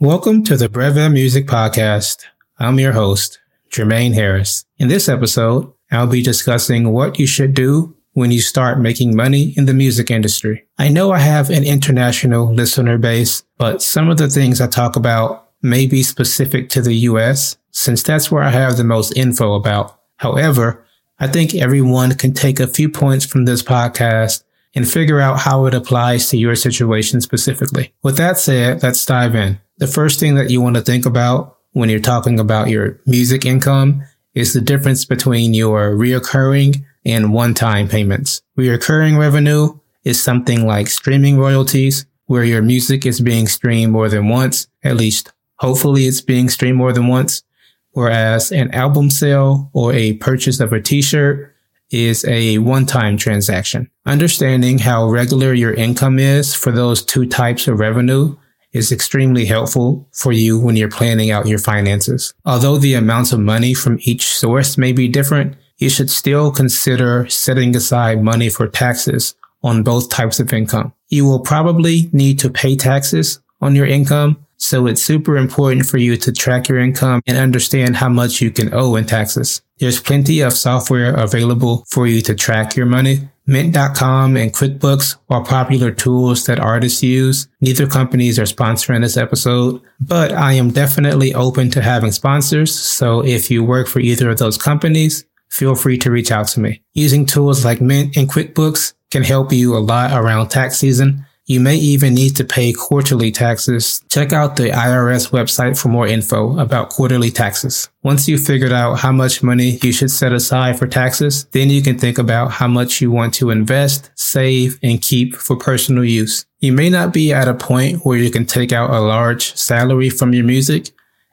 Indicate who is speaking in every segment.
Speaker 1: Welcome to the Breve Music Podcast. I'm your host, Jermaine Harris. In this episode, I'll be discussing what you should do when you start making money in the music industry. I know I have an international listener base, but some of the things I talk about may be specific to the US since that's where I have the most info about. However, I think everyone can take a few points from this podcast and figure out how it applies to your situation specifically. With that said, let's dive in. The first thing that you want to think about when you're talking about your music income is the difference between your reoccurring and one-time payments. Reoccurring revenue is something like streaming royalties, where your music is being streamed more than once, at least hopefully it's being streamed more than once. Whereas an album sale or a purchase of a t-shirt is a one-time transaction. Understanding how regular your income is for those two types of revenue is extremely helpful for you when you're planning out your finances. Although the amounts of money from each source may be different, you should still consider setting aside money for taxes on both types of income. You will probably need to pay taxes on your income, so it's super important for you to track your income and understand how much you can owe in taxes. There's plenty of software available for you to track your money. Mint.com and QuickBooks are popular tools that artists use. Neither companies are sponsoring this episode, but I am definitely open to having sponsors. So if you work for either of those companies, feel free to reach out to me. Using tools like Mint and QuickBooks can help you a lot around tax season you may even need to pay quarterly taxes. Check out the IRS website for more info about quarterly taxes. Once you've figured out how much money you should set aside for taxes, then you can think about how much you want to invest, save, and keep for personal use. You may not be at a point where you can take out a large salary from your music.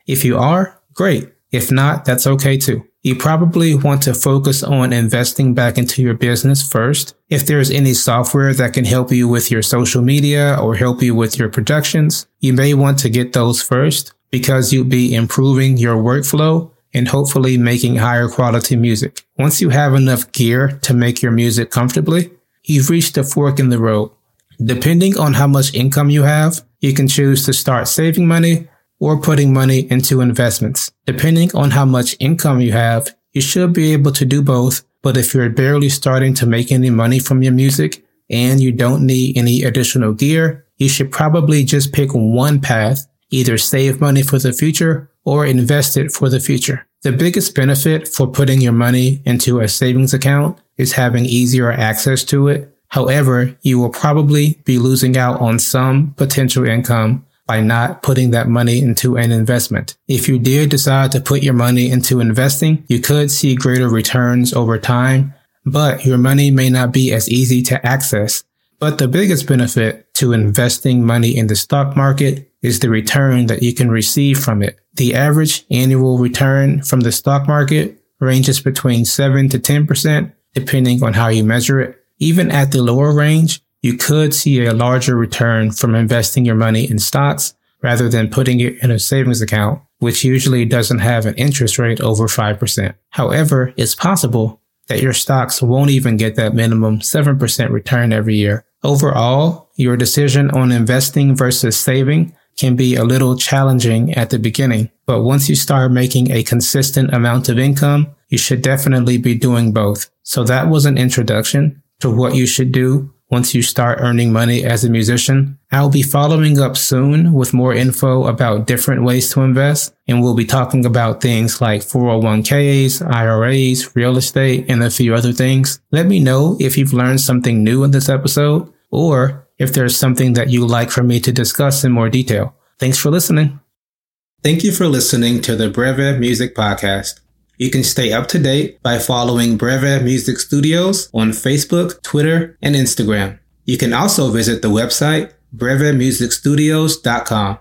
Speaker 1: If you are, great. If not, that's okay too. You probably want to focus on investing back into your business first. If there's any software that can help you with your social media or help you with your productions, you may want to get those first because you'll be improving your workflow and hopefully making higher quality music. Once you have enough gear to make your music comfortably, you've reached a fork in the road. Depending on how much income you have, you can choose to start saving money or putting money into investments. Depending on how much income you have, you should be able to do both. But if you're barely starting to make any money from your music and you don't need any additional gear, you should probably just pick one path, either save money for the future or invest it for the future. The biggest benefit for putting your money into a savings account is having easier access to it. However, you will probably be losing out on some potential income by not putting that money into an investment. If you did decide to put your money into investing, you could see greater returns over time, but your money may not be as easy to access. But the biggest benefit to investing money in the stock market is the return that you can receive from it. The average annual return from the stock market ranges between 7 to 10%, depending on how you measure it. Even at the lower range, you could see a larger return from investing your money in stocks rather than putting it in a savings account, which usually doesn't have an interest rate over 5%. However, it's possible that your stocks won't even get that minimum 7% return every year. Overall, your decision on investing versus saving can be a little challenging at the beginning, but once you start making a consistent amount of income, you should definitely be doing both. So that was an introduction to what you should do once you start earning money as a musician. I'll be following up soon with more info about different ways to invest, and we'll be talking about things like 401ks, IRAs, real estate, and a few other things. Let me know if you've learned something new in this episode, or if there's something that you'd like for me to discuss in more detail. Thanks for listening. Thank you for listening to the Breve Music Podcast. You can stay up to date by following Breve Music Studios on Facebook, Twitter, and Instagram. You can also visit the website brevemusicstudios.com.